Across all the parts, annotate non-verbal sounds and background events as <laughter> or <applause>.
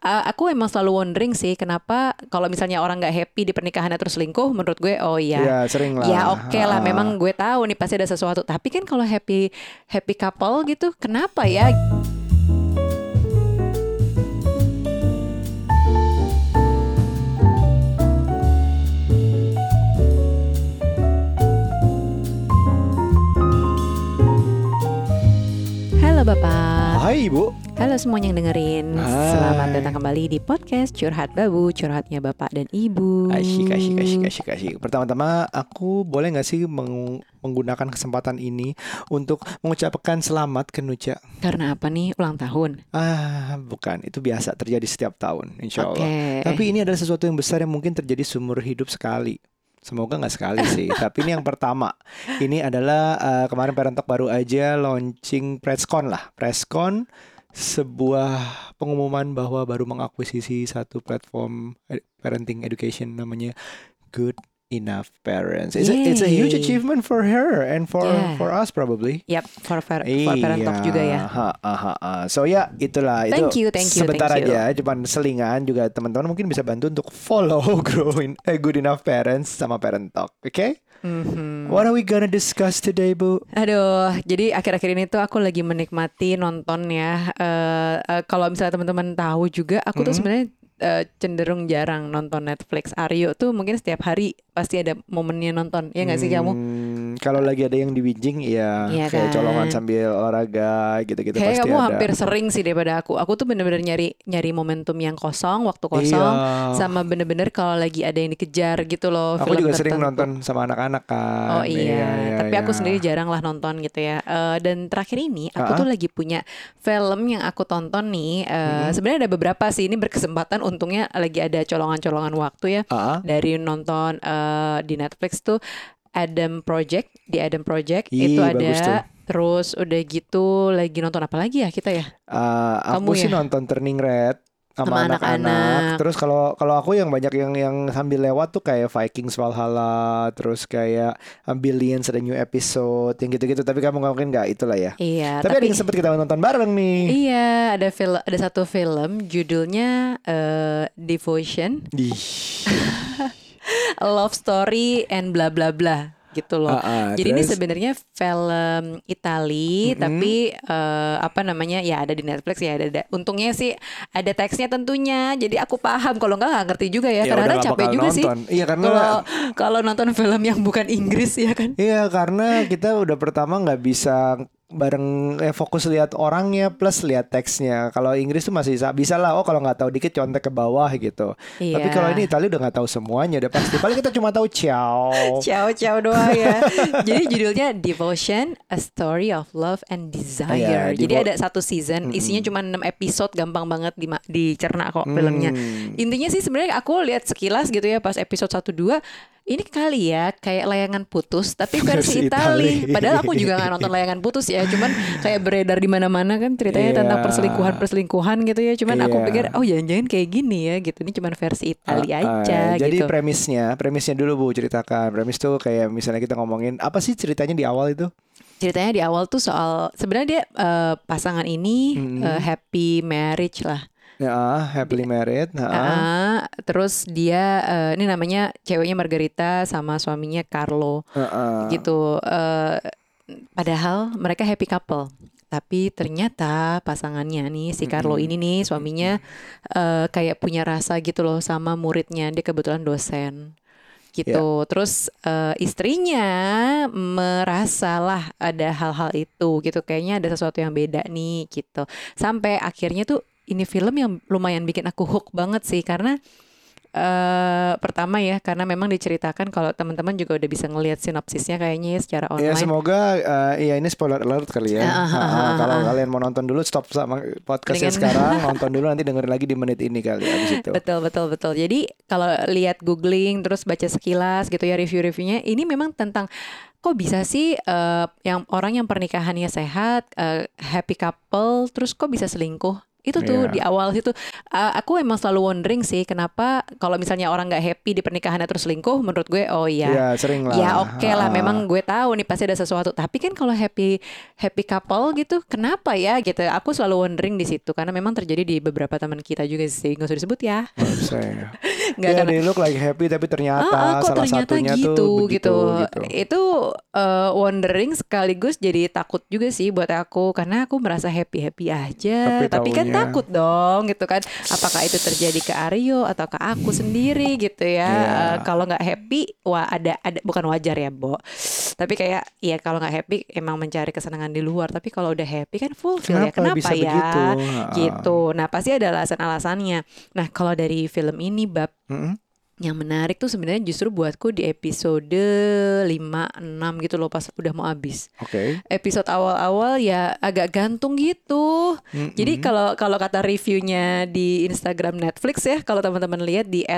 uh, aku emang selalu wondering sih kenapa kalau misalnya orang nggak happy di pernikahannya terus selingkuh, menurut gue oh iya. Ya sering lah. Ya oke lah, Ah. memang gue tahu nih pasti ada sesuatu. Tapi kan kalau happy happy couple gitu, kenapa ya? Halo Bapak. Hai Ibu. Halo semuanya yang dengerin. Hai. Selamat datang kembali di podcast Curhat Babu, curhatnya Bapak dan Ibu. Asyik, asyik, asyik, asyik, asyik. Pertama-tama aku boleh nggak sih meng- menggunakan kesempatan ini untuk mengucapkan selamat ke Nuca? Karena apa nih ulang tahun? Ah, bukan. Itu biasa terjadi setiap tahun, insya. Allah. Tapi ini adalah sesuatu yang besar yang mungkin terjadi seumur hidup sekali. Semoga nggak sekali sih. <laughs> Tapi ini yang pertama. Ini adalah eh, kemarin Parent Talk baru aja launching presscon lah. Presscon sebuah pengumuman bahwa baru mengakuisisi satu platform parenting education namanya Good Enough Parents. It's a, it's a huge achievement for her and for Yeah. for us probably. Yap, for, for, for parent talk juga ya. Ha, ha, ha, ha. So ya itulah Thank itu you, thank you, sebentar thank you. aja cuman selingan juga teman-teman mungkin bisa bantu untuk follow <laughs> growing eh, good enough parents sama parent talk. Oke? Mhm. What are we gonna discuss today, Bu? Aduh, jadi akhir-akhir ini tuh aku lagi menikmati nonton ya. Eh, eh, kalau misalnya teman-teman tahu juga, aku tuh Mhm. sebenarnya eh, cenderung jarang nonton Netflix. Aryo tuh mungkin setiap hari pasti ada momennya nonton. Ya nggak sih kamu? Hmm, kalau lagi ada yang di Wijing ya Iya kayak kan? colongan sambil olahraga gitu-gitu Kayak pasti kamu ada. hampir sering sih daripada aku. Aku tuh bener-bener nyari nyari momentum yang kosong, waktu kosong, Iya. sama bener-bener kalau lagi ada yang dikejar gitu loh. Aku film juga sering tertentu. nonton sama anak-anak kan. Oh iya, tapi aku iya. sendiri jarang lah nonton gitu ya. Eh, dan terakhir ini aku Ah. tuh lagi punya film yang aku tonton nih. Eh, Mhm. Sebenarnya ada beberapa sih. Ini berkesempatan. Untungnya lagi ada colongan-colongan waktu ya Ah, dari nonton eh, di Netflix tuh Adam Project di Adam Project Ih, itu bagus tuh. ada. Terus udah gitu lagi nonton apa lagi ya kita ya? Uh, Kamu aku sih ya? nonton Turning Red Sama anak-anak. Terus kalau kalau aku yang banyak yang yang sambil lewat tuh kayak Vikings Valhalla, terus kayak Billions ada new episode yang gitu-gitu. Tapi kamu nggak mungkin nggak itulah ya. Iya. tapi, ada yang sempet kita nonton bareng nih. Iya, ada film, ada satu film judulnya eh, Devotion. Ih. <laughs> Love story and bla bla bla gitu loh. Ah, ah, Jadi ini terus? sebenarnya film Itali Mm-mm. tapi eh, apa namanya ya ada di Netflix ya ada, ada untungnya sih ada teksnya tentunya. Jadi aku paham kalau enggak nggak ngerti juga ya. Ya nggak capek juga sih. nonton. Iya karena Kalau kalau nonton film yang bukan Inggris ya kan. Iya karena kita udah pertama nggak bisa bareng eh, fokus lihat orangnya plus lihat teksnya. Kalau Inggris tuh masih bisa, bisa lah. Oh kalau nggak tahu dikit contek ke bawah gitu. Iya. Tapi kalau ini Italia udah nggak tahu semuanya udah pasti. Paling kita cuma tahu ciao. <laughs> Ciao ciao doang ya. <laughs> Jadi judulnya Devotion, A Story of Love and Desire. Iya, Jadi ada satu season, isinya cuma 6 episode, gampang banget di dicerna kok filmnya. Hmm. Intinya sih sebenarnya aku lihat sekilas gitu ya pas episode 1 2 ini kali ya kayak layangan putus tapi versi. Itali. Padahal aku juga nggak <laughs> nonton layangan putus ya, cuman kayak beredar di mana-mana kan ceritanya Iya. tentang perselingkuhan-perselingkuhan gitu ya. Cuman aku Iya. pikir oh jangan-jangan kayak gini ya gitu. Ini cuman versi Itali Ah, ah, aja Jadi gitu. premisnya, premisnya dulu Bu ceritakan. Premis tuh kayak misalnya kita ngomongin apa sih ceritanya di awal itu? ceritanya di awal tuh soal sebenarnya dia eh, pasangan ini Hmm. eh, happy marriage lah. Ya, ah, happily married. Nah, ah. Ah, terus dia eh, ini namanya ceweknya Margarita sama suaminya Carlo Ah, ah. gitu. Eh, padahal mereka happy couple. Tapi ternyata pasangannya nih si Carlo ini nih suaminya eh, kayak punya rasa gitu loh sama muridnya. Dia kebetulan dosen gitu. Terus eh, istrinya merasalah ada hal-hal itu gitu. Kayaknya ada sesuatu yang beda nih gitu. Sampai akhirnya tuh ini film yang lumayan bikin aku hook banget sih karena eh pertama ya karena memang diceritakan kalau teman-teman juga udah bisa ngelihat sinopsisnya kayaknya ya secara Ya online. semoga eh, ya ini spoiler alert kali ya. Ah, ah, ah, ah, Kalau kalian mau nonton dulu stop sama podcastnya Dengan- sekarang, <laughs> nonton dulu nanti dengerin lagi di menit ini kali abis itu. Betul betul betul. Jadi kalau lihat googling terus baca sekilas gitu ya review-reviewnya ini memang tentang kok bisa sih eh, yang orang yang pernikahannya sehat, eh, happy couple, terus kok bisa selingkuh? Itu tuh Iya. di awal situ Uh, aku emang selalu wondering sih kenapa kalau misalnya orang nggak happy di pernikahannya terus selingkuh menurut gue oh iya Ya sering lah. Ya oke lah, Ah. memang gue tahu nih pasti ada sesuatu. Tapi kan kalau happy happy couple gitu, kenapa ya gitu? Aku selalu wondering di situ karena memang terjadi di beberapa teman kita juga sih, nggak usah disebut ya. <laughs> Nggak ya. Nggak Ya, karena they look like happy tapi ternyata Ah, ah, kok salah ternyata satunya gitu, tuh begitu gitu. gitu. Itu uh, wondering sekaligus jadi takut juga sih buat aku karena aku merasa happy happy aja. Tapi Tapi, kan taunya- takut dong gitu kan. Apakah itu terjadi ke Aryo atau ke aku sendiri gitu ya? Iya. Uh, kalau nggak happy, wah ada ada bukan wajar ya, Bo. Tapi kayak ya kalau nggak happy emang mencari kesenangan di luar. Tapi kalau udah happy kan fulfill ya. Kenapa bisa ya? begitu? Gitu. Nah pasti ada alasan-alasannya. Nah kalau dari film ini bab Mm-mm. Yang menarik tuh sebenarnya justru buatku di episode 5 6 gitu loh pas udah mau habis. Oke. Episode awal-awal ya agak gantung gitu. Mm-mm. Jadi kalau kalau kata reviewnya di Instagram Netflix ya, kalau teman-teman lihat di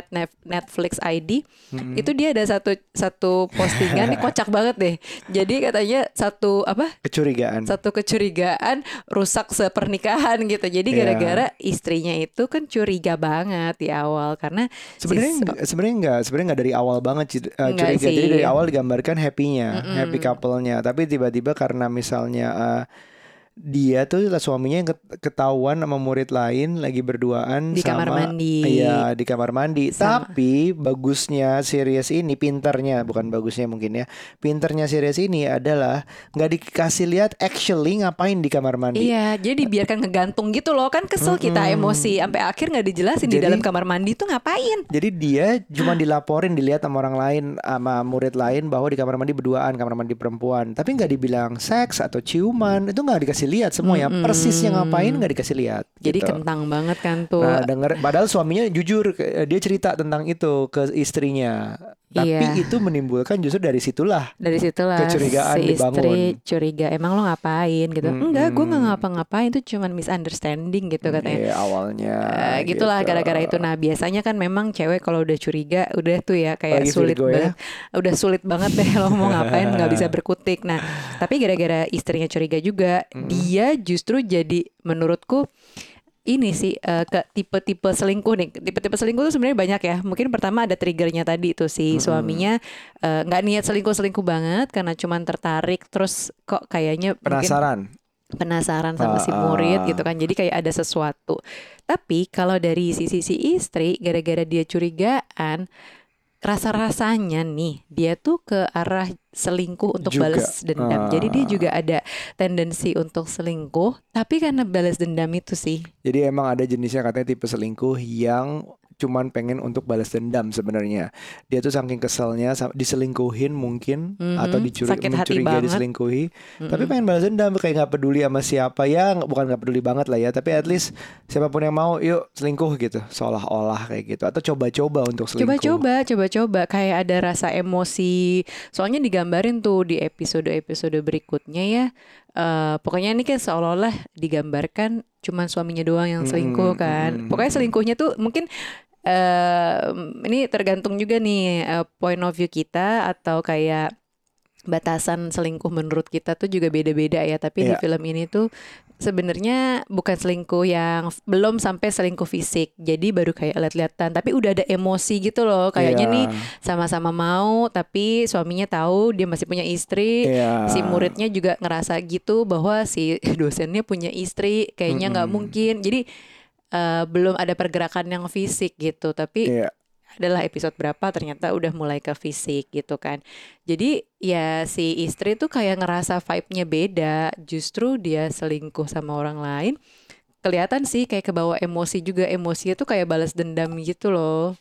@netflix ID, Mm-mm. itu dia ada satu satu postingan nih <laughs> kocak banget deh. Jadi katanya satu apa? kecurigaan. Satu kecurigaan rusak sepernikahan gitu. Jadi Iya. gara-gara istrinya itu kan curiga banget di awal karena Sebenarnya sebenarnya nggak sebenarnya nggak dari awal banget uh, curiga. Jadi dari awal digambarkan happy-nya, Mm-mm. happy couple-nya. Tapi tiba-tiba karena misalnya uh, dia tuh suaminya yang ket- ketahuan sama murid lain lagi berduaan Di kamar sama mandi. Iya, di kamar mandi. Sama. Tapi bagusnya series ini, pinternya bukan bagusnya mungkin ya. Pinternya series ini adalah nggak dikasih lihat actually ngapain di kamar mandi. Iya, jadi biarkan ngegantung gitu loh kan kesel kita Mm-mm. emosi sampai akhir nggak dijelasin di Jadi- dalam kamar mandi tuh ngapain. Jadi dia cuma dilaporin dilihat sama orang lain sama murid lain bahwa di kamar mandi berduaan, kamar mandi perempuan. Tapi nggak dibilang seks atau ciuman, itu nggak dikasih lihat semuanya. Mm-mm. Persisnya ngapain nggak dikasih lihat. Jadi gitu. kentang banget kan tuh. Nah, denger padahal suaminya jujur ke- dia cerita tentang itu ke istrinya. Tapi Iya. itu menimbulkan justru dari situlah. Dari situlah kecurigaan si istri dibangun. curiga, emang lo ngapain gitu? Mm-mm. Enggak, gue nggak ngapa-ngapain, itu cuman misunderstanding gitu katanya. Iya, awalnya. Eh, gitulah gitu. gara-gara itu. Nah biasanya kan memang cewek kalau udah curiga udah tuh ya kayak Apalagi sulit Virgo ya. banget, udah sulit banget deh lo mau ngapain nggak bisa <laughs> berkutik. Nah tapi gara-gara istrinya curiga juga, dia justru jadi menurutku ini sih eh, ke tipe-tipe selingkuh nih. Tipe-tipe selingkuh tuh sebenarnya banyak ya. Mungkin pertama ada triggernya tadi tuh si suaminya eh, nggak niat selingkuh-selingkuh banget karena cuman tertarik terus kok kayaknya mungkin Penasaran. penasaran sama si Ah, murid ah. gitu kan. Jadi kayak ada sesuatu. Tapi kalau dari sisi si istri gara-gara dia curigaan rasa-rasanya nih dia tuh ke arah selingkuh untuk Juga. balas dendam. Jadi dia Ah. juga ada tendensi untuk selingkuh, tapi karena balas dendam itu sih. Jadi emang ada jenisnya katanya tipe selingkuh yang cuman pengen untuk balas dendam sebenarnya. Dia tuh saking keselnya diselingkuhin mungkin Mhm, atau dicuri sakit mencurigai diselingkuhi, tapi Mm-mm. pengen balas dendam kayak nggak peduli sama siapa ya, bukan nggak peduli banget lah ya, tapi at least siapa pun yang mau yuk selingkuh gitu, seolah-olah kayak gitu atau coba-coba untuk selingkuh. Coba-coba, coba-coba kayak ada rasa emosi. Soalnya digambarin tuh di episode-episode berikutnya ya. Eh, pokoknya ini kan seolah-olah digambarkan cuman suaminya doang yang selingkuh kan. mm, Pokoknya selingkuhnya tuh mungkin eh ini tergantung juga nih eh, point of view kita atau kayak batasan selingkuh menurut kita tuh juga beda-beda ya. Tapi di Iya. film ini tuh sebenarnya bukan selingkuh yang belum sampai selingkuh fisik. Jadi baru kayak lihat-lihatan, tapi udah ada emosi gitu loh. Kayaknya Iya, nih sama-sama mau tapi suaminya tahu dia masih punya istri. iya. Si muridnya juga ngerasa gitu bahwa si <laughs> dosennya punya istri, kayaknya nggak Mm-mm. mungkin. Jadi eh, belum ada pergerakan yang fisik gitu, tapi Iya. adalah episode berapa ternyata udah mulai ke fisik gitu kan. Jadi ya si istri tuh kayak ngerasa vibe-nya beda, justru dia selingkuh sama orang lain. Kelihatan sih kayak kebawa emosi juga, emosinya tuh kayak balas dendam gitu loh.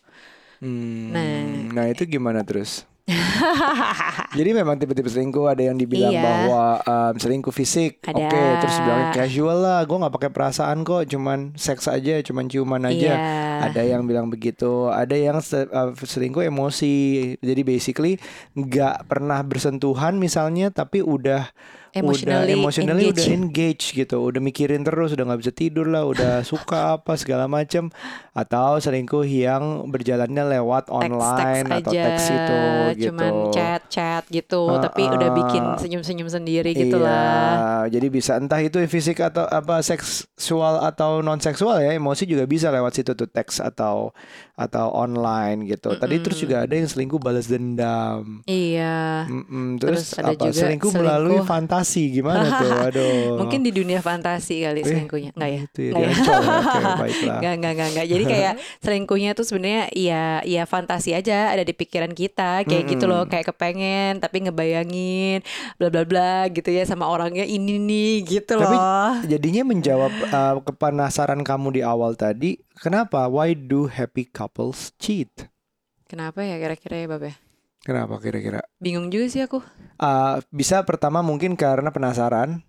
Hmm, Nah. nah itu gimana terus? <laughs> Jadi memang tipe-tipe selingkuh ada yang dibilang Iya. bahwa um, selingkuh fisik, oke, terus bilangnya casual lah, gue nggak pakai perasaan kok, cuman seks aja, cuman ciuman aja. Iya. Ada yang bilang begitu, ada yang uh, selingkuh emosi. Jadi basically nggak pernah bersentuhan misalnya, tapi udah Emotionally udah emotionally engaged. udah engage gitu, udah mikirin terus, udah nggak bisa tidur lah, udah <laughs> suka apa segala macam, atau selingkuh yang berjalannya lewat online teks-teks atau aja, teks itu gitu. cuman chat-chat gitu, tapi udah bikin senyum-senyum sendiri gitu iya, lah. jadi bisa entah itu fisik atau apa seksual atau non seksual ya, emosi juga bisa lewat situ tuh teks atau atau online gitu. Tadi terus juga ada yang selingkuh balas dendam. Iya. Mm-mm, terus, Terus ada apa juga selingkuh melalui selingkuh. Fantasi gimana tuh? <laughs> Aduh. Mungkin di dunia fantasi kali Eh, selingkuhnya. Enggak ya? Itu ya, Nggak ya? Ancol. <laughs> Oke, baiklah. Enggak, enggak, enggak, enggak. Jadi kayak <laughs> selingkuhnya tuh sebenarnya ya ya fantasi aja ada di pikiran kita kayak gitu loh, kayak kepengen tapi ngebayangin bla bla bla gitu ya sama orangnya ini nih gitu Tapi loh. jadinya menjawab uh, kepenasaran kamu di awal tadi, kenapa? Why do happy couples cheat? Kenapa ya kira-kira ya, Bab ya? Kenapa kira-kira? Bingung juga sih aku. Uh, bisa pertama mungkin karena penasaran,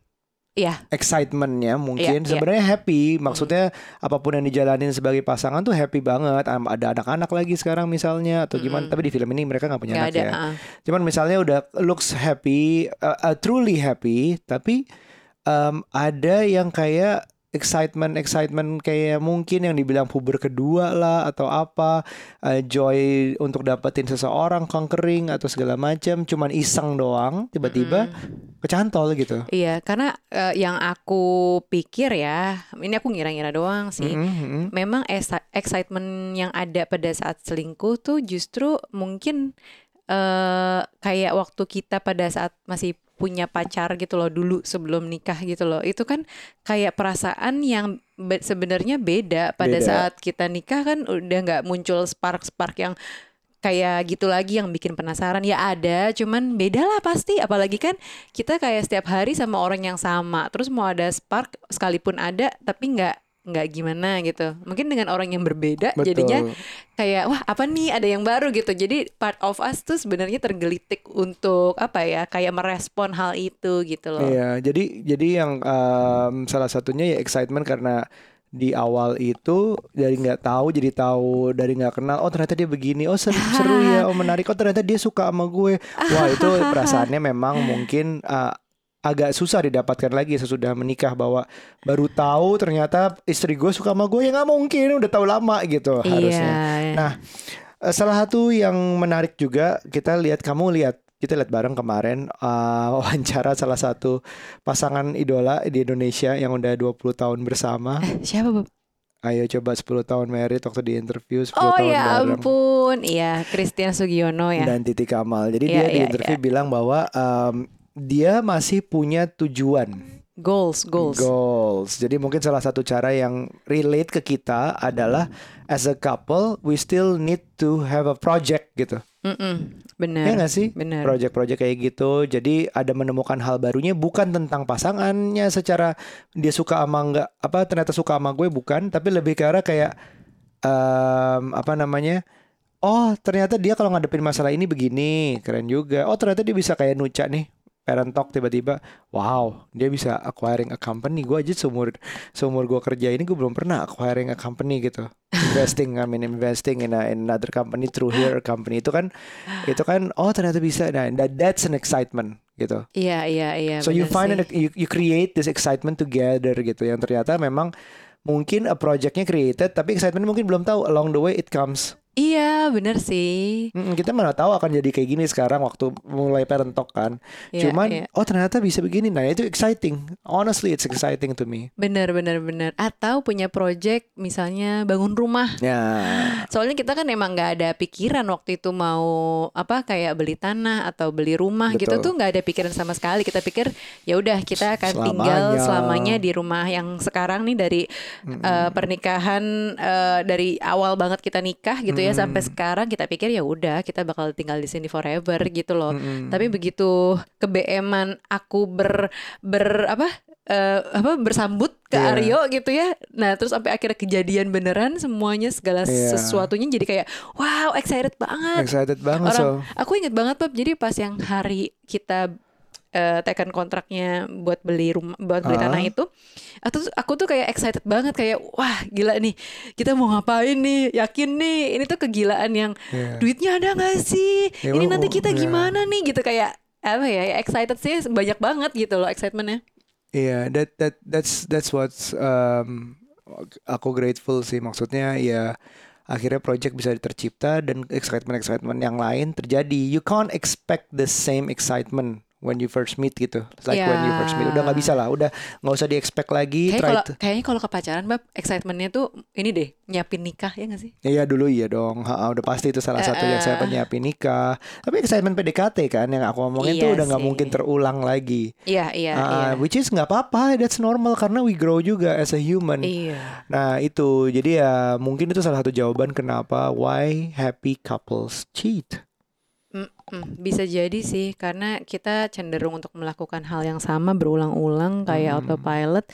Iya, excitementnya mungkin Iya, iya. sebenarnya happy. Maksudnya apa pun yang dijalanin sebagai pasangan tuh happy banget. Ada anak-anak lagi sekarang misalnya atau gimana? Mm-mm. Tapi di film ini mereka nggak punya nggak anak ada. ya. ah. Cuman misalnya udah looks happy, uh, uh, truly happy, tapi um, ada yang kayak excitement excitement kayak mungkin yang dibilang puber kedua lah atau apa uh, joy untuk dapetin seseorang conquering atau segala macam cuman iseng doang tiba-tiba kecantol gitu Iya, karena eh, yang aku pikir ya, ini aku ngira-ngira doang sih. Mm-mm, mm-mm. Memang excitement yang ada pada saat selingkuh tuh justru mungkin eh kayak waktu kita pada saat masih punya pacar gitu loh dulu sebelum nikah gitu loh. Itu kan kayak perasaan yang be- sebenarnya beda pada Beda. saat kita nikah kan udah nggak muncul spark-spark yang kayak gitu lagi yang bikin penasaran ya ada cuman beda lah pasti apalagi kan kita kayak setiap hari sama orang yang sama terus mau ada spark sekalipun ada tapi nggak nggak gimana gitu. Mungkin dengan orang yang berbeda Betul. jadinya kayak wah apa nih? Ada yang baru gitu. Jadi part of us tuh sebenarnya tergelitik untuk apa ya kayak merespon hal itu gitu loh. Iya, jadi jadi yang um, salah satunya ya excitement karena di awal itu dari nggak tahu jadi tahu dari nggak kenal oh ternyata dia begini oh seru, seru ya oh menarik oh ternyata dia suka sama gue. Wah itu perasaannya memang mungkin uh, agak susah didapatkan lagi sesudah menikah bahwa baru tahu ternyata istri gue suka sama gue ya nggak mungkin udah tahu lama gitu harusnya iya Nah, eh, salah satu yang menarik juga kita lihat kamu lihat kita lihat bareng kemarin eh, <laughs> wawancara salah satu pasangan idola di Indonesia yang udah 20 tahun bersama. Eh, siapa Bob? Ayo coba 10 tahun married waktu di interview 10 Oh tahun ya bareng. ampun iya Christian Sugiono ya Dan Titi Kamal. Jadi Iya, dia di iya, interview bilang bahwa em, dia masih punya tujuan goals goals goals. Jadi mungkin salah satu cara yang relate ke kita adalah as a couple we still need to have a project gitu. Mm-mm, benar Ya nggak sih? benar Project-project kayak gitu. Jadi ada menemukan hal barunya bukan tentang pasangannya secara dia suka sama nggak apa ternyata suka sama gue bukan, tapi lebih ke arah kayak em, apa namanya? Oh, ternyata dia kalau ngadepin masalah ini begini, keren juga. Oh, ternyata dia bisa kayak Nuca nih. Parent talk tiba-tiba, wow, dia bisa acquiring a company. Gue aja seumur seumur gue kerja ini gue belum pernah acquiring a company gitu. Investing, I mean investing in, a, in another company through her company itu kan, itu kan, oh ternyata bisa. Nah, that, that's an excitement gitu. Iya iya iya. so you find sih. an, you, you create this excitement together gitu. Yang ternyata memang mungkin a projectnya created, tapi excitement mungkin belum tahu along the way it comes. Iya benar sih. Mm, kita mana tahu akan jadi kayak gini sekarang waktu mulai parent talk kan. Iya, Cuman iya. oh ternyata bisa begini. Nah, itu exciting. Honestly it's exciting to me. Benar benar benar. Atau punya project misalnya bangun rumah. Ya. Soalnya kita kan emang nggak ada pikiran waktu itu mau apa kayak beli tanah atau beli rumah gitu Betul. tuh nggak ada pikiran sama sekali. Kita pikir ya udah kita akan Selamanya. tinggal selamanya di rumah yang sekarang nih dari eh, pernikahan eh, dari awal banget kita nikah gitu ya sampai sekarang kita pikir ya udah kita bakal tinggal di sini forever gitu loh. Tapi begitu kebeeman aku ber ber apa eh, apa bersambut ke Iya. Aryo gitu ya. Nah, terus sampai akhirnya kejadian beneran semuanya segala Iya. sesuatunya jadi kayak wow, excited banget. Excited banget Orang so. aku inget banget Bob, jadi pas yang hari kita eh, tekan kontraknya buat beli rumah buat beli Ah. tanah itu aku tuh aku tuh kayak excited banget kayak wah gila nih kita mau ngapain nih yakin nih ini tuh kegilaan yang Iya. duitnya ada nggak sih Ya, ini nanti kita iya. gimana nih gitu kayak apa ya excited sih banyak banget gitu loh excitementnya Iya, that that that's that's what's um, aku grateful sih. Maksudnya ya akhirnya project bisa tercipta dan excitement excitement yang lain terjadi. You can't expect the same excitement when you first meet gitu. Like when you first meet udah nggak bisa lah, udah nggak usah di expect lagi. Kayak try kalau to- kayaknya kalau ke pacaran bab excitementnya tuh ini deh nyiapin nikah ya gak sih? Iya dulu iya dong, Ha, udah pasti itu salah satu yang saya Eh, eh. penyiapin nikah. Tapi excitement PDKT kan yang aku ngomongin tuh Iya udah nggak mungkin terulang lagi. Iya iya Ah, iya. Which is nggak apa-apa, that's normal karena we grow juga as a human. Iya. Nah itu jadi ya mungkin itu salah satu jawaban kenapa why happy couples cheat. Mm-mm, bisa jadi sih karena kita cenderung untuk melakukan hal yang sama berulang-ulang kayak Hmm. autopilot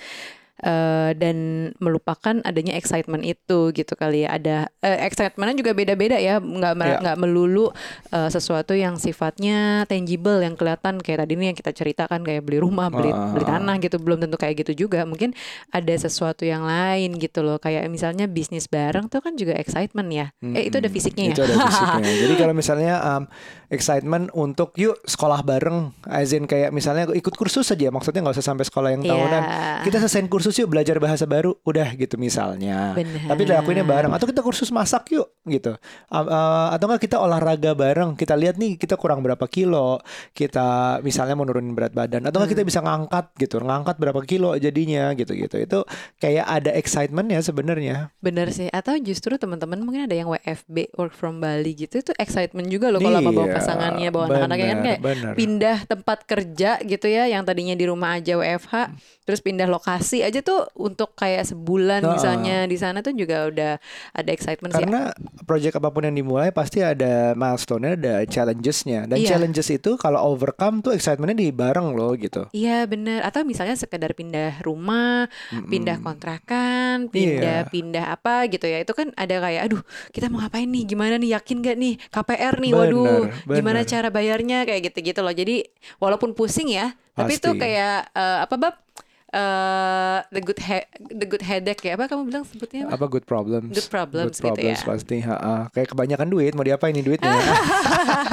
eh, dan melupakan adanya excitement itu gitu kali ya. Ada eh, excitementnya juga beda-beda ya, nggak Ya. nggak melulu eh, sesuatu yang sifatnya tangible yang kelihatan kayak tadi nih yang kita ceritakan kayak beli rumah, beli Ah. beli tanah gitu belum tentu kayak gitu juga. Mungkin ada sesuatu yang lain gitu loh kayak misalnya bisnis bareng tuh kan juga excitement ya. Eh itu ada fisiknya ya. Itu ada fisiknya. <laughs> Jadi kalau misalnya um, excitement untuk yuk sekolah bareng, as in kayak misalnya ikut kursus saja, maksudnya nggak usah sampai sekolah yang tahunan. Iya. Kita selesaiin kursus yuk belajar bahasa baru, udah gitu misalnya. Benar. Tapi dilakuinnya bareng atau kita kursus masak yuk gitu. Uh, uh, atau enggak kita olahraga bareng. Kita lihat nih kita kurang berapa kilo. Kita misalnya mau nurunin berat badan atau enggak kita Hmm. bisa ngangkat gitu. Ngangkat berapa kilo jadinya gitu-gitu. Itu kayak ada excitement ya sebenarnya. Bener sih, atau justru teman-teman mungkin ada yang WFB work from Bali gitu itu excitement juga loh kalau sama bawa Iya, pasangannya, bawa anak-anaknya kan kayak benar. pindah tempat kerja gitu ya, yang tadinya di rumah aja WFH, terus pindah lokasi aja tuh untuk kayak sebulan Heeh. misalnya di sana tuh juga udah ada excitement sih. Karena project apa pun yang dimulai pasti ada milestone-nya, ada challenges-nya. Dan Iya. challenges itu kalau overcome tuh excitementnya di bareng loh gitu. Iya bener, atau misalnya sekedar pindah rumah, pindah kontrakan, pindah Iya. pindah apa gitu ya, itu kan ada kayak, aduh kita mau ngapain nih, gimana nih, yakin gak nih, KPR nih, Bener, waduh, gimana bener. cara bayarnya kayak gitu-gitu loh. Jadi walaupun pusing ya, tapi itu kayak eh, apa bab eh the good he- the good headache ya, apa kamu bilang sebutnya apa? apa good problems? Good problems good gitu problems ya. pasti. Ha-ha. kayak kebanyakan duit. Mau diapain nih duitnya? <laughs>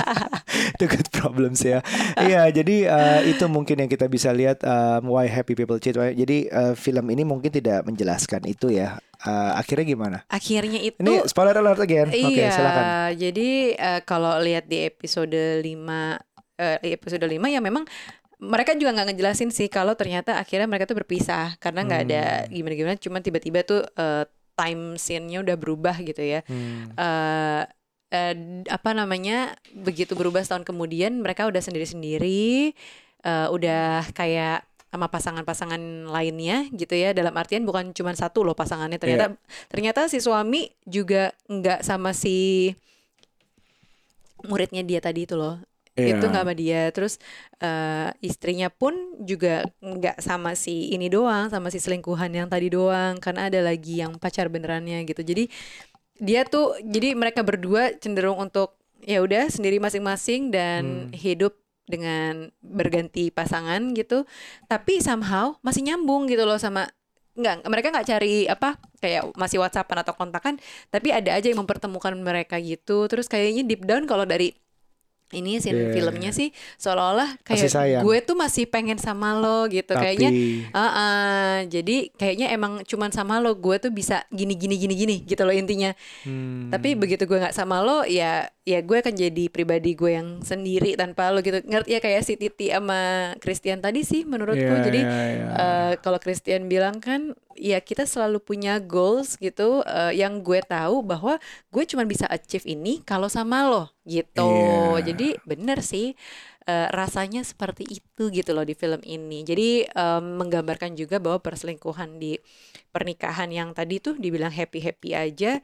<laughs> Itu good problems ya. Iya jadi eh, itu mungkin yang kita bisa lihat um, why happy people cheat. Why- jadi eh, film ini mungkin tidak menjelaskan itu ya. Eh, akhirnya gimana? Akhirnya itu ini spoiler alert again. Oke Iya, silakan. jadi eh, kalau lihat di episode 5 eh, di episode 5 ya memang mereka juga nggak ngejelasin sih kalau ternyata akhirnya mereka tuh berpisah karena nggak ada Hmm. gimana-gimana cuman tiba-tiba tuh eh, time scene-nya udah berubah gitu ya. Hmm. eh eh, apa namanya begitu berubah setahun kemudian mereka udah sendiri-sendiri eh, udah kayak sama pasangan-pasangan lainnya gitu ya dalam artian bukan cuma satu loh pasangannya ternyata ternyata si suami juga nggak sama si muridnya dia tadi itu loh Iya. itu nggak sama dia. Terus eh, istrinya pun juga nggak sama si ini doang sama si selingkuhan yang tadi doang karena ada lagi yang pacar benerannya gitu. Jadi dia tuh jadi mereka berdua cenderung untuk ya udah sendiri masing-masing dan hidup dengan berganti pasangan gitu. Tapi somehow masih nyambung gitu loh sama nggak mereka nggak cari apa kayak masih whatsappan atau kontakan tapi ada aja yang mempertemukan mereka gitu. Terus kayaknya deep down kalau dari ini scene Yeah. filmnya sih seolah-olah kayak gue tuh masih pengen sama lo gitu tapi kayaknya Ah, ah, jadi kayaknya emang cuman sama lo gue tuh bisa gini gini gini gini gitu loh intinya. hmm, Tapi begitu gue nggak sama lo ya ya gue akan jadi pribadi gue yang sendiri tanpa lo gitu. Ngerti ya kayak si Titi sama Christian tadi sih menurutku. Iya, jadi iya, iya. eh, kalau Christian bilang kan ya kita selalu punya goals gitu eh, yang gue tahu bahwa gue cuman bisa achieve ini kalau sama lo gitu. Iya. Jadi bener sih eh, rasanya seperti itu gitu loh di film ini. Jadi em, menggambarkan juga bahwa perselingkuhan di pernikahan yang tadi tuh dibilang happy happy aja.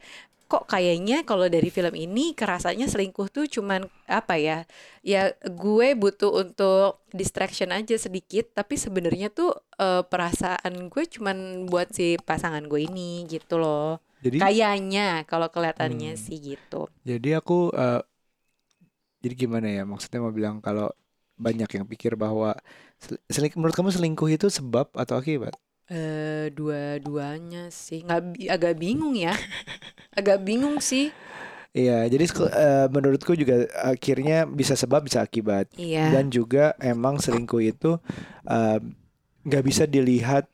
Kok kayaknya kalau dari film ini kerasanya selingkuh tuh cuman apa ya? Ya gue butuh untuk distraction aja sedikit, tapi sebenarnya tuh eh, perasaan gue cuman buat si pasangan gue ini gitu loh. jadi Kayaknya kalau kelihatannya Hmm. sih gitu. Jadi aku eh, jadi gimana ya maksudnya mau bilang kalau banyak yang pikir bahwa sel- seling- menurut kamu selingkuh itu sebab atau akibat? Eh dua-duanya sih nggak bi- agak bingung ya <laughs> agak bingung sih Iya, jadi eh, menurutku juga akhirnya bisa sebab bisa akibat Iya. dan juga emang selingkuh itu eh, nggak bisa dilihat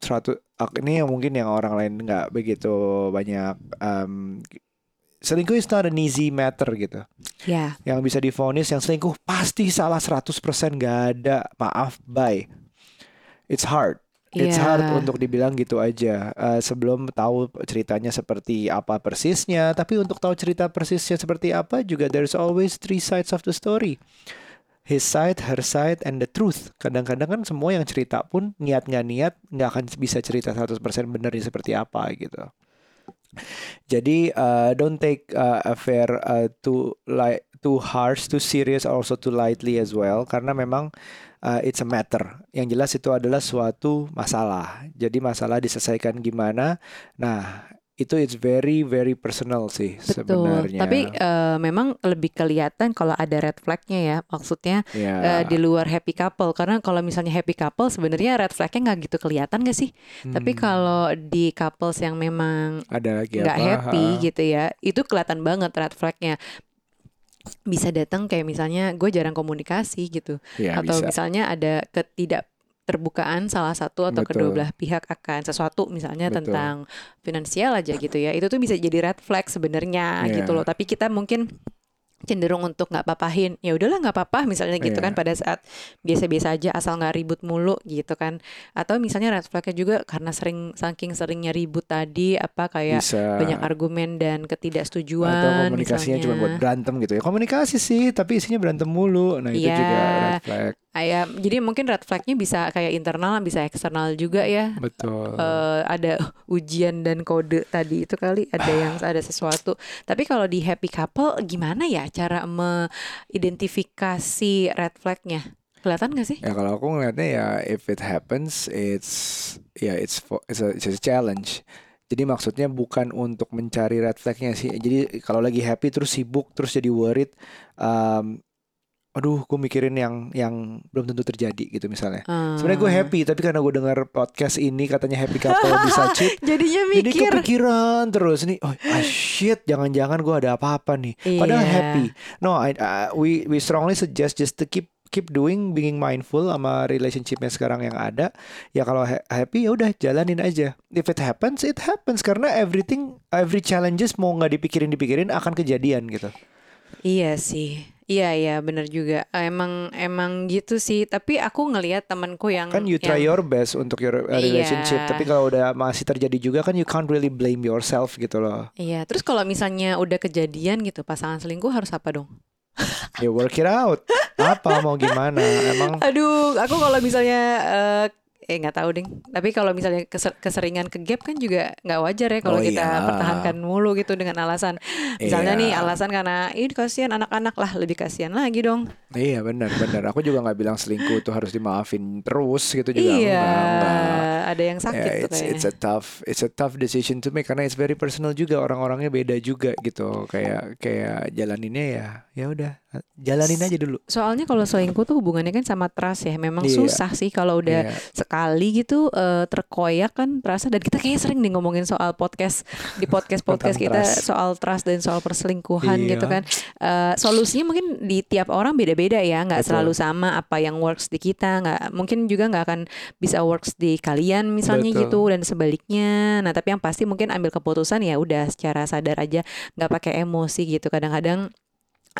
suatu ak- ini yang mungkin yang orang lain nggak begitu banyak em, selingkuh is not an easy matter gitu. Ya. Yang bisa difonis yang selingkuh pasti salah 100% nggak ada maaf bye. It's hard. It's Iya. hard untuk dibilang gitu aja eh, sebelum tahu ceritanya seperti apa persisnya. Tapi untuk tahu cerita persisnya seperti apa juga there's always three sides of the story. His side, her side, and the truth. Kadang-kadang kan semua yang cerita pun niat nggak niat nggak akan bisa cerita 100% benernya seperti apa gitu. Jadi uh, don't take uh, affair uh, too light, too harsh, too serious, also too lightly as well. Karena memang uh, it's a matter. Yang jelas itu adalah suatu masalah. Jadi masalah diselesaikan gimana. Nah itu it's very very personal sih Betul. sebenarnya. Tapi eh, memang lebih kelihatan kalau ada red flagnya ya. Maksudnya ya, eh, di luar happy couple. Karena kalau misalnya happy couple sebenarnya red flagnya nggak gitu kelihatan gak sih? Tapi hmm, kalau di couples yang memang ada nggak happy Ha. gitu ya, itu kelihatan banget red flagnya. Bisa datang kayak misalnya gue jarang komunikasi gitu. Ya, atau bisa. misalnya ada ketidakterbukaan salah satu atau kedua Betul. belah pihak akan sesuatu misalnya Betul. tentang finansial aja gitu ya itu tuh bisa jadi red flag sebenarnya Iya. gitu loh tapi kita mungkin cenderung untuk nggak papahin ya udahlah nggak apa-apa misalnya gitu Iya. kan pada saat biasa-biasa aja asal nggak ribut mulu gitu kan atau misalnya red flagnya juga karena sering saking seringnya ribut tadi apa kayak Bisa. banyak argumen dan ketidaksetujuan atau komunikasinya cuma buat berantem gitu ya komunikasi sih tapi isinya berantem mulu nah itu Iya. juga red flag ya, jadi mungkin red flagnya bisa kayak internal bisa eksternal juga ya betul eh, ada <laughs> ujian dan kode tadi itu kali ada yang <laughs> ada sesuatu. Tapi kalau di happy couple gimana ya cara mengidentifikasi red flagnya? Kelihatan gak sih? ya kalau aku ngeliatnya ya if it happens it's ya it's fo- it's a, it's a challenge jadi maksudnya bukan untuk mencari red flagnya sih jadi kalau lagi happy terus sibuk terus jadi worried um, aduh gue mikirin yang yang belum tentu terjadi gitu misalnya sebenarnya gue Hmm. happy tapi karena gue dengar podcast ini katanya happy couple <laughs> bisa cheat Jadinya Jadi mikir. kepikiran terus nih, oh ah, shit, jangan-jangan gue ada apa-apa nih. Padahal Iya. happy. No, I, uh, we we strongly suggest just to keep keep doing, being mindful sama relationshipnya sekarang yang ada. Ya kalau ha- happy ya udah jalanin aja. If it happens, it happens karena everything, every challenges mau nggak dipikirin dipikirin akan kejadian gitu. Iya sih. Iya iya benar juga. Emang emang gitu sih. Tapi aku ngelihat temanku yang Kan you try yang- your best untuk your uh, relationship, Iya. tapi kalau udah masih terjadi juga kan you can't really blame yourself gitu loh. Iya, terus kalau misalnya udah kejadian gitu pasangan selingkuh harus apa dong? Ya work it out. Apa mau gimana? Emang <laughs> Aduh, aku kalau misalnya eh eh nggak tahu deh. Tapi kalau misalnya keser- keseringan ke gap kan juga nggak wajar ya Oh kalau kita iya. pertahankan mulu gitu dengan alasan. Misalnya Iya. nih alasan karena ini kasihan anak-anak lah, lebih kasihan lagi dong. Iya benar benar. Aku juga nggak bilang selingkuh tuh harus dimaafin terus gitu juga iya, enggak, enggak. ada yang sakit tuh it's it's a tough it's a tough decision to make karena it's very personal juga orang-orangnya beda juga gitu. Kayak kayak jalaninnya ya ya udah jalanin aja dulu. Soalnya kalau selingkuh tuh hubungannya kan sama trust ya. Memang Iya. susah sih kalau udah Iya. sekali gitu eh, terkoyak kan terasa dan kita kayaknya sering nih ngomongin soal podcast di podcast podcast kita trust. soal trust dan soal perselingkuhan Iya. gitu kan. Eh, solusinya mungkin di tiap orang beda-beda ya, nggak Betul. selalu sama apa yang works di kita, nggak mungkin juga nggak akan bisa works di kalian misalnya Betul. gitu dan sebaliknya. Nah tapi yang pasti mungkin ambil keputusan ya udah secara sadar aja, nggak pakai emosi gitu. Kadang-kadang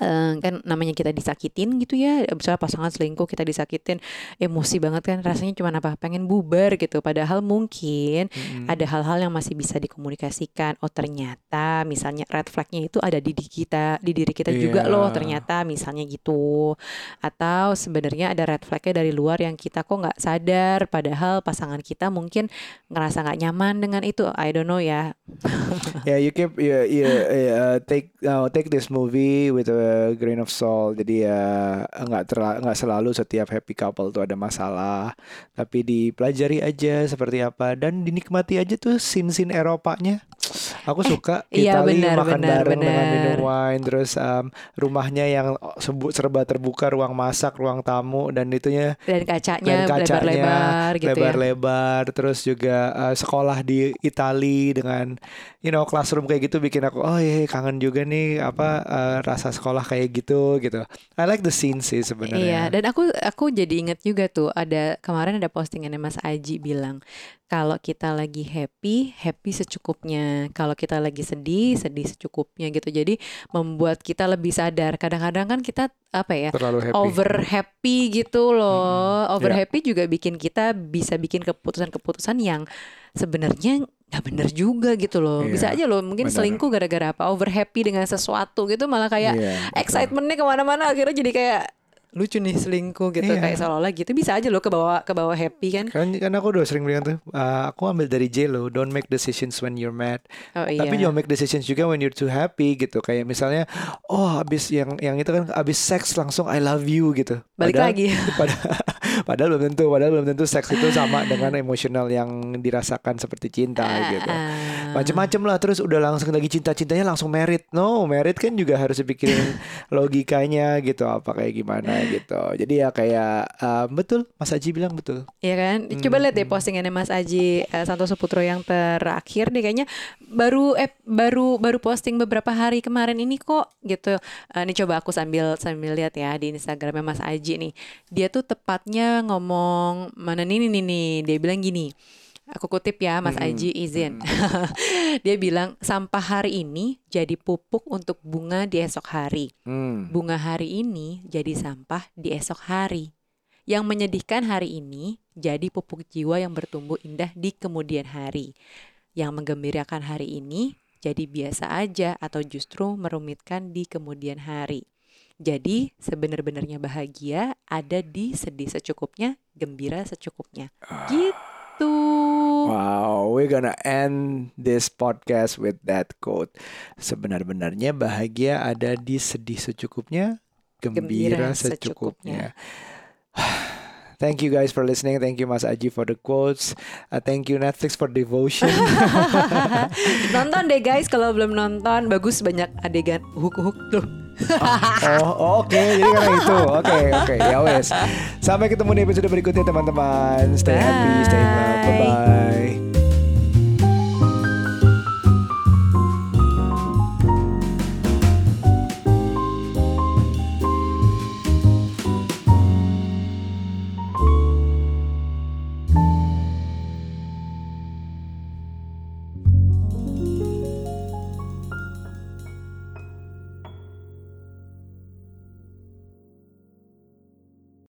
eh, kan namanya kita disakitin gitu ya misalnya pasangan selingkuh kita disakitin emosi banget kan rasanya cuma apa? Pengen bubar gitu. Padahal mungkin Mm-mm. ada hal-hal yang masih bisa dikomunikasikan. Oh ternyata misalnya red flagnya itu ada di diri kita di diri kita juga Iya. loh ternyata misalnya gitu. Atau sebenarnya ada red flagnya dari luar yang kita kok nggak sadar. Padahal pasangan kita mungkin ngerasa nggak nyaman dengan itu. I don't know ya. <laughs> Yeah, you keep yeah, yeah, yeah, take uh, take this movie with a grain of salt. Jadi ya nggak terla- nggak selalu setiap happy couple tuh ada masalah, tapi dipelajari aja seperti apa dan dinikmati aja tuh scene-scene Eropanya. Aku suka iya, Itali benar, makan benar, bareng dengan benar. minum wine, terus um, rumahnya yang sebu- serba terbuka, ruang masak, ruang tamu dan itunya Dan kacanya dan kacanya lebar-lebar gitu ya. lebar-lebar terus juga uh, sekolah di Itali dengan you know classroom kayak gitu bikin aku oh iya kangen juga nih apa uh, rasa sekolah kayak gitu gitu I like the scene sih Iya, sebenarnya dan aku aku jadi inget juga tuh ada kemarin ada postingannya Mas Aji bilang kalau kita lagi happy, happy secukupnya. Kalau kita lagi sedih, sedih secukupnya gitu. Jadi membuat kita lebih sadar. Kadang-kadang kan kita apa ya? terlalu happy over happy gitu loh. Over Iya. happy juga bikin kita bisa bikin keputusan-keputusan yang sebenarnya nggak bener juga gitu loh. Iya, Bisa aja loh mungkin benar. selingkuh gara-gara apa? Over happy dengan sesuatu gitu malah kayak Iya, excitementnya ke mana-mana akhirnya jadi kayak lucu nih selingkuh gitu Iya. kayak seolah-olah gitu bisa aja loh ke bawah ke bawah happy kan kan kan aku udah sering bilang tuh uh, aku ambil dari J lo don't make decisions when you're mad oh iya Tapi don't make decisions juga when you're too happy gitu. Kayak misalnya, oh habis yang yang itu kan habis seks langsung I love you gitu. balik Padahal- lagi <laughs> Padahal, padahal belum tentu, padahal belum tentu seks itu sama dengan emosional yang dirasakan seperti cinta gitu. Ah. Macem-macem lah terus udah langsung lagi cinta-cintanya langsung merit. No, merit kan juga harus dipikirin <laughs> logikanya gitu apa kayak gimana gitu. Jadi ya kayak uh, betul Mas Aji bilang betul. Iya kan? Coba lihat deh postingannya Mas Aji eh, Santoso Putro yang terakhir nih kayaknya baru eh baru baru posting beberapa hari kemarin ini kok gitu. Eh, ini coba aku sambil sambil lihat ya di Instagramnya Mas Aji nih. Dia tuh tepatnya ngomong mana nih nih nih, nih. dia bilang gini. Aku kutip ya Mas Mm-mm. Aji izin. <laughs> dia bilang sampah hari ini jadi pupuk untuk bunga di esok hari. Hmm. Bunga hari ini jadi sampah di esok hari. Yang menyedihkan hari ini jadi pupuk jiwa yang bertumbuh indah di kemudian hari. Yang menggembirakan hari ini jadi biasa aja atau justru merumitkan di kemudian hari. Jadi sebenar-benarnya bahagia ada di sedih secukupnya, gembira secukupnya. Gitu. Wow, we're gonna end this podcast with that quote. Sebenar-benarnya bahagia ada di sedih secukupnya, gembira, Gembira secukupnya. <sighs> Thank you guys for listening. Thank you Mas Aji for the quotes. Uh, thank you Netflix for devotion. <laughs> <laughs> nonton deh guys kalau belum nonton bagus banyak adegan huk-huk tuh. Oh, oke. Jadi karena itu. Oke, oke. Ya wes. Sampai ketemu di episode berikutnya teman-teman. Stay happy, stay love. Bye. Bye bye.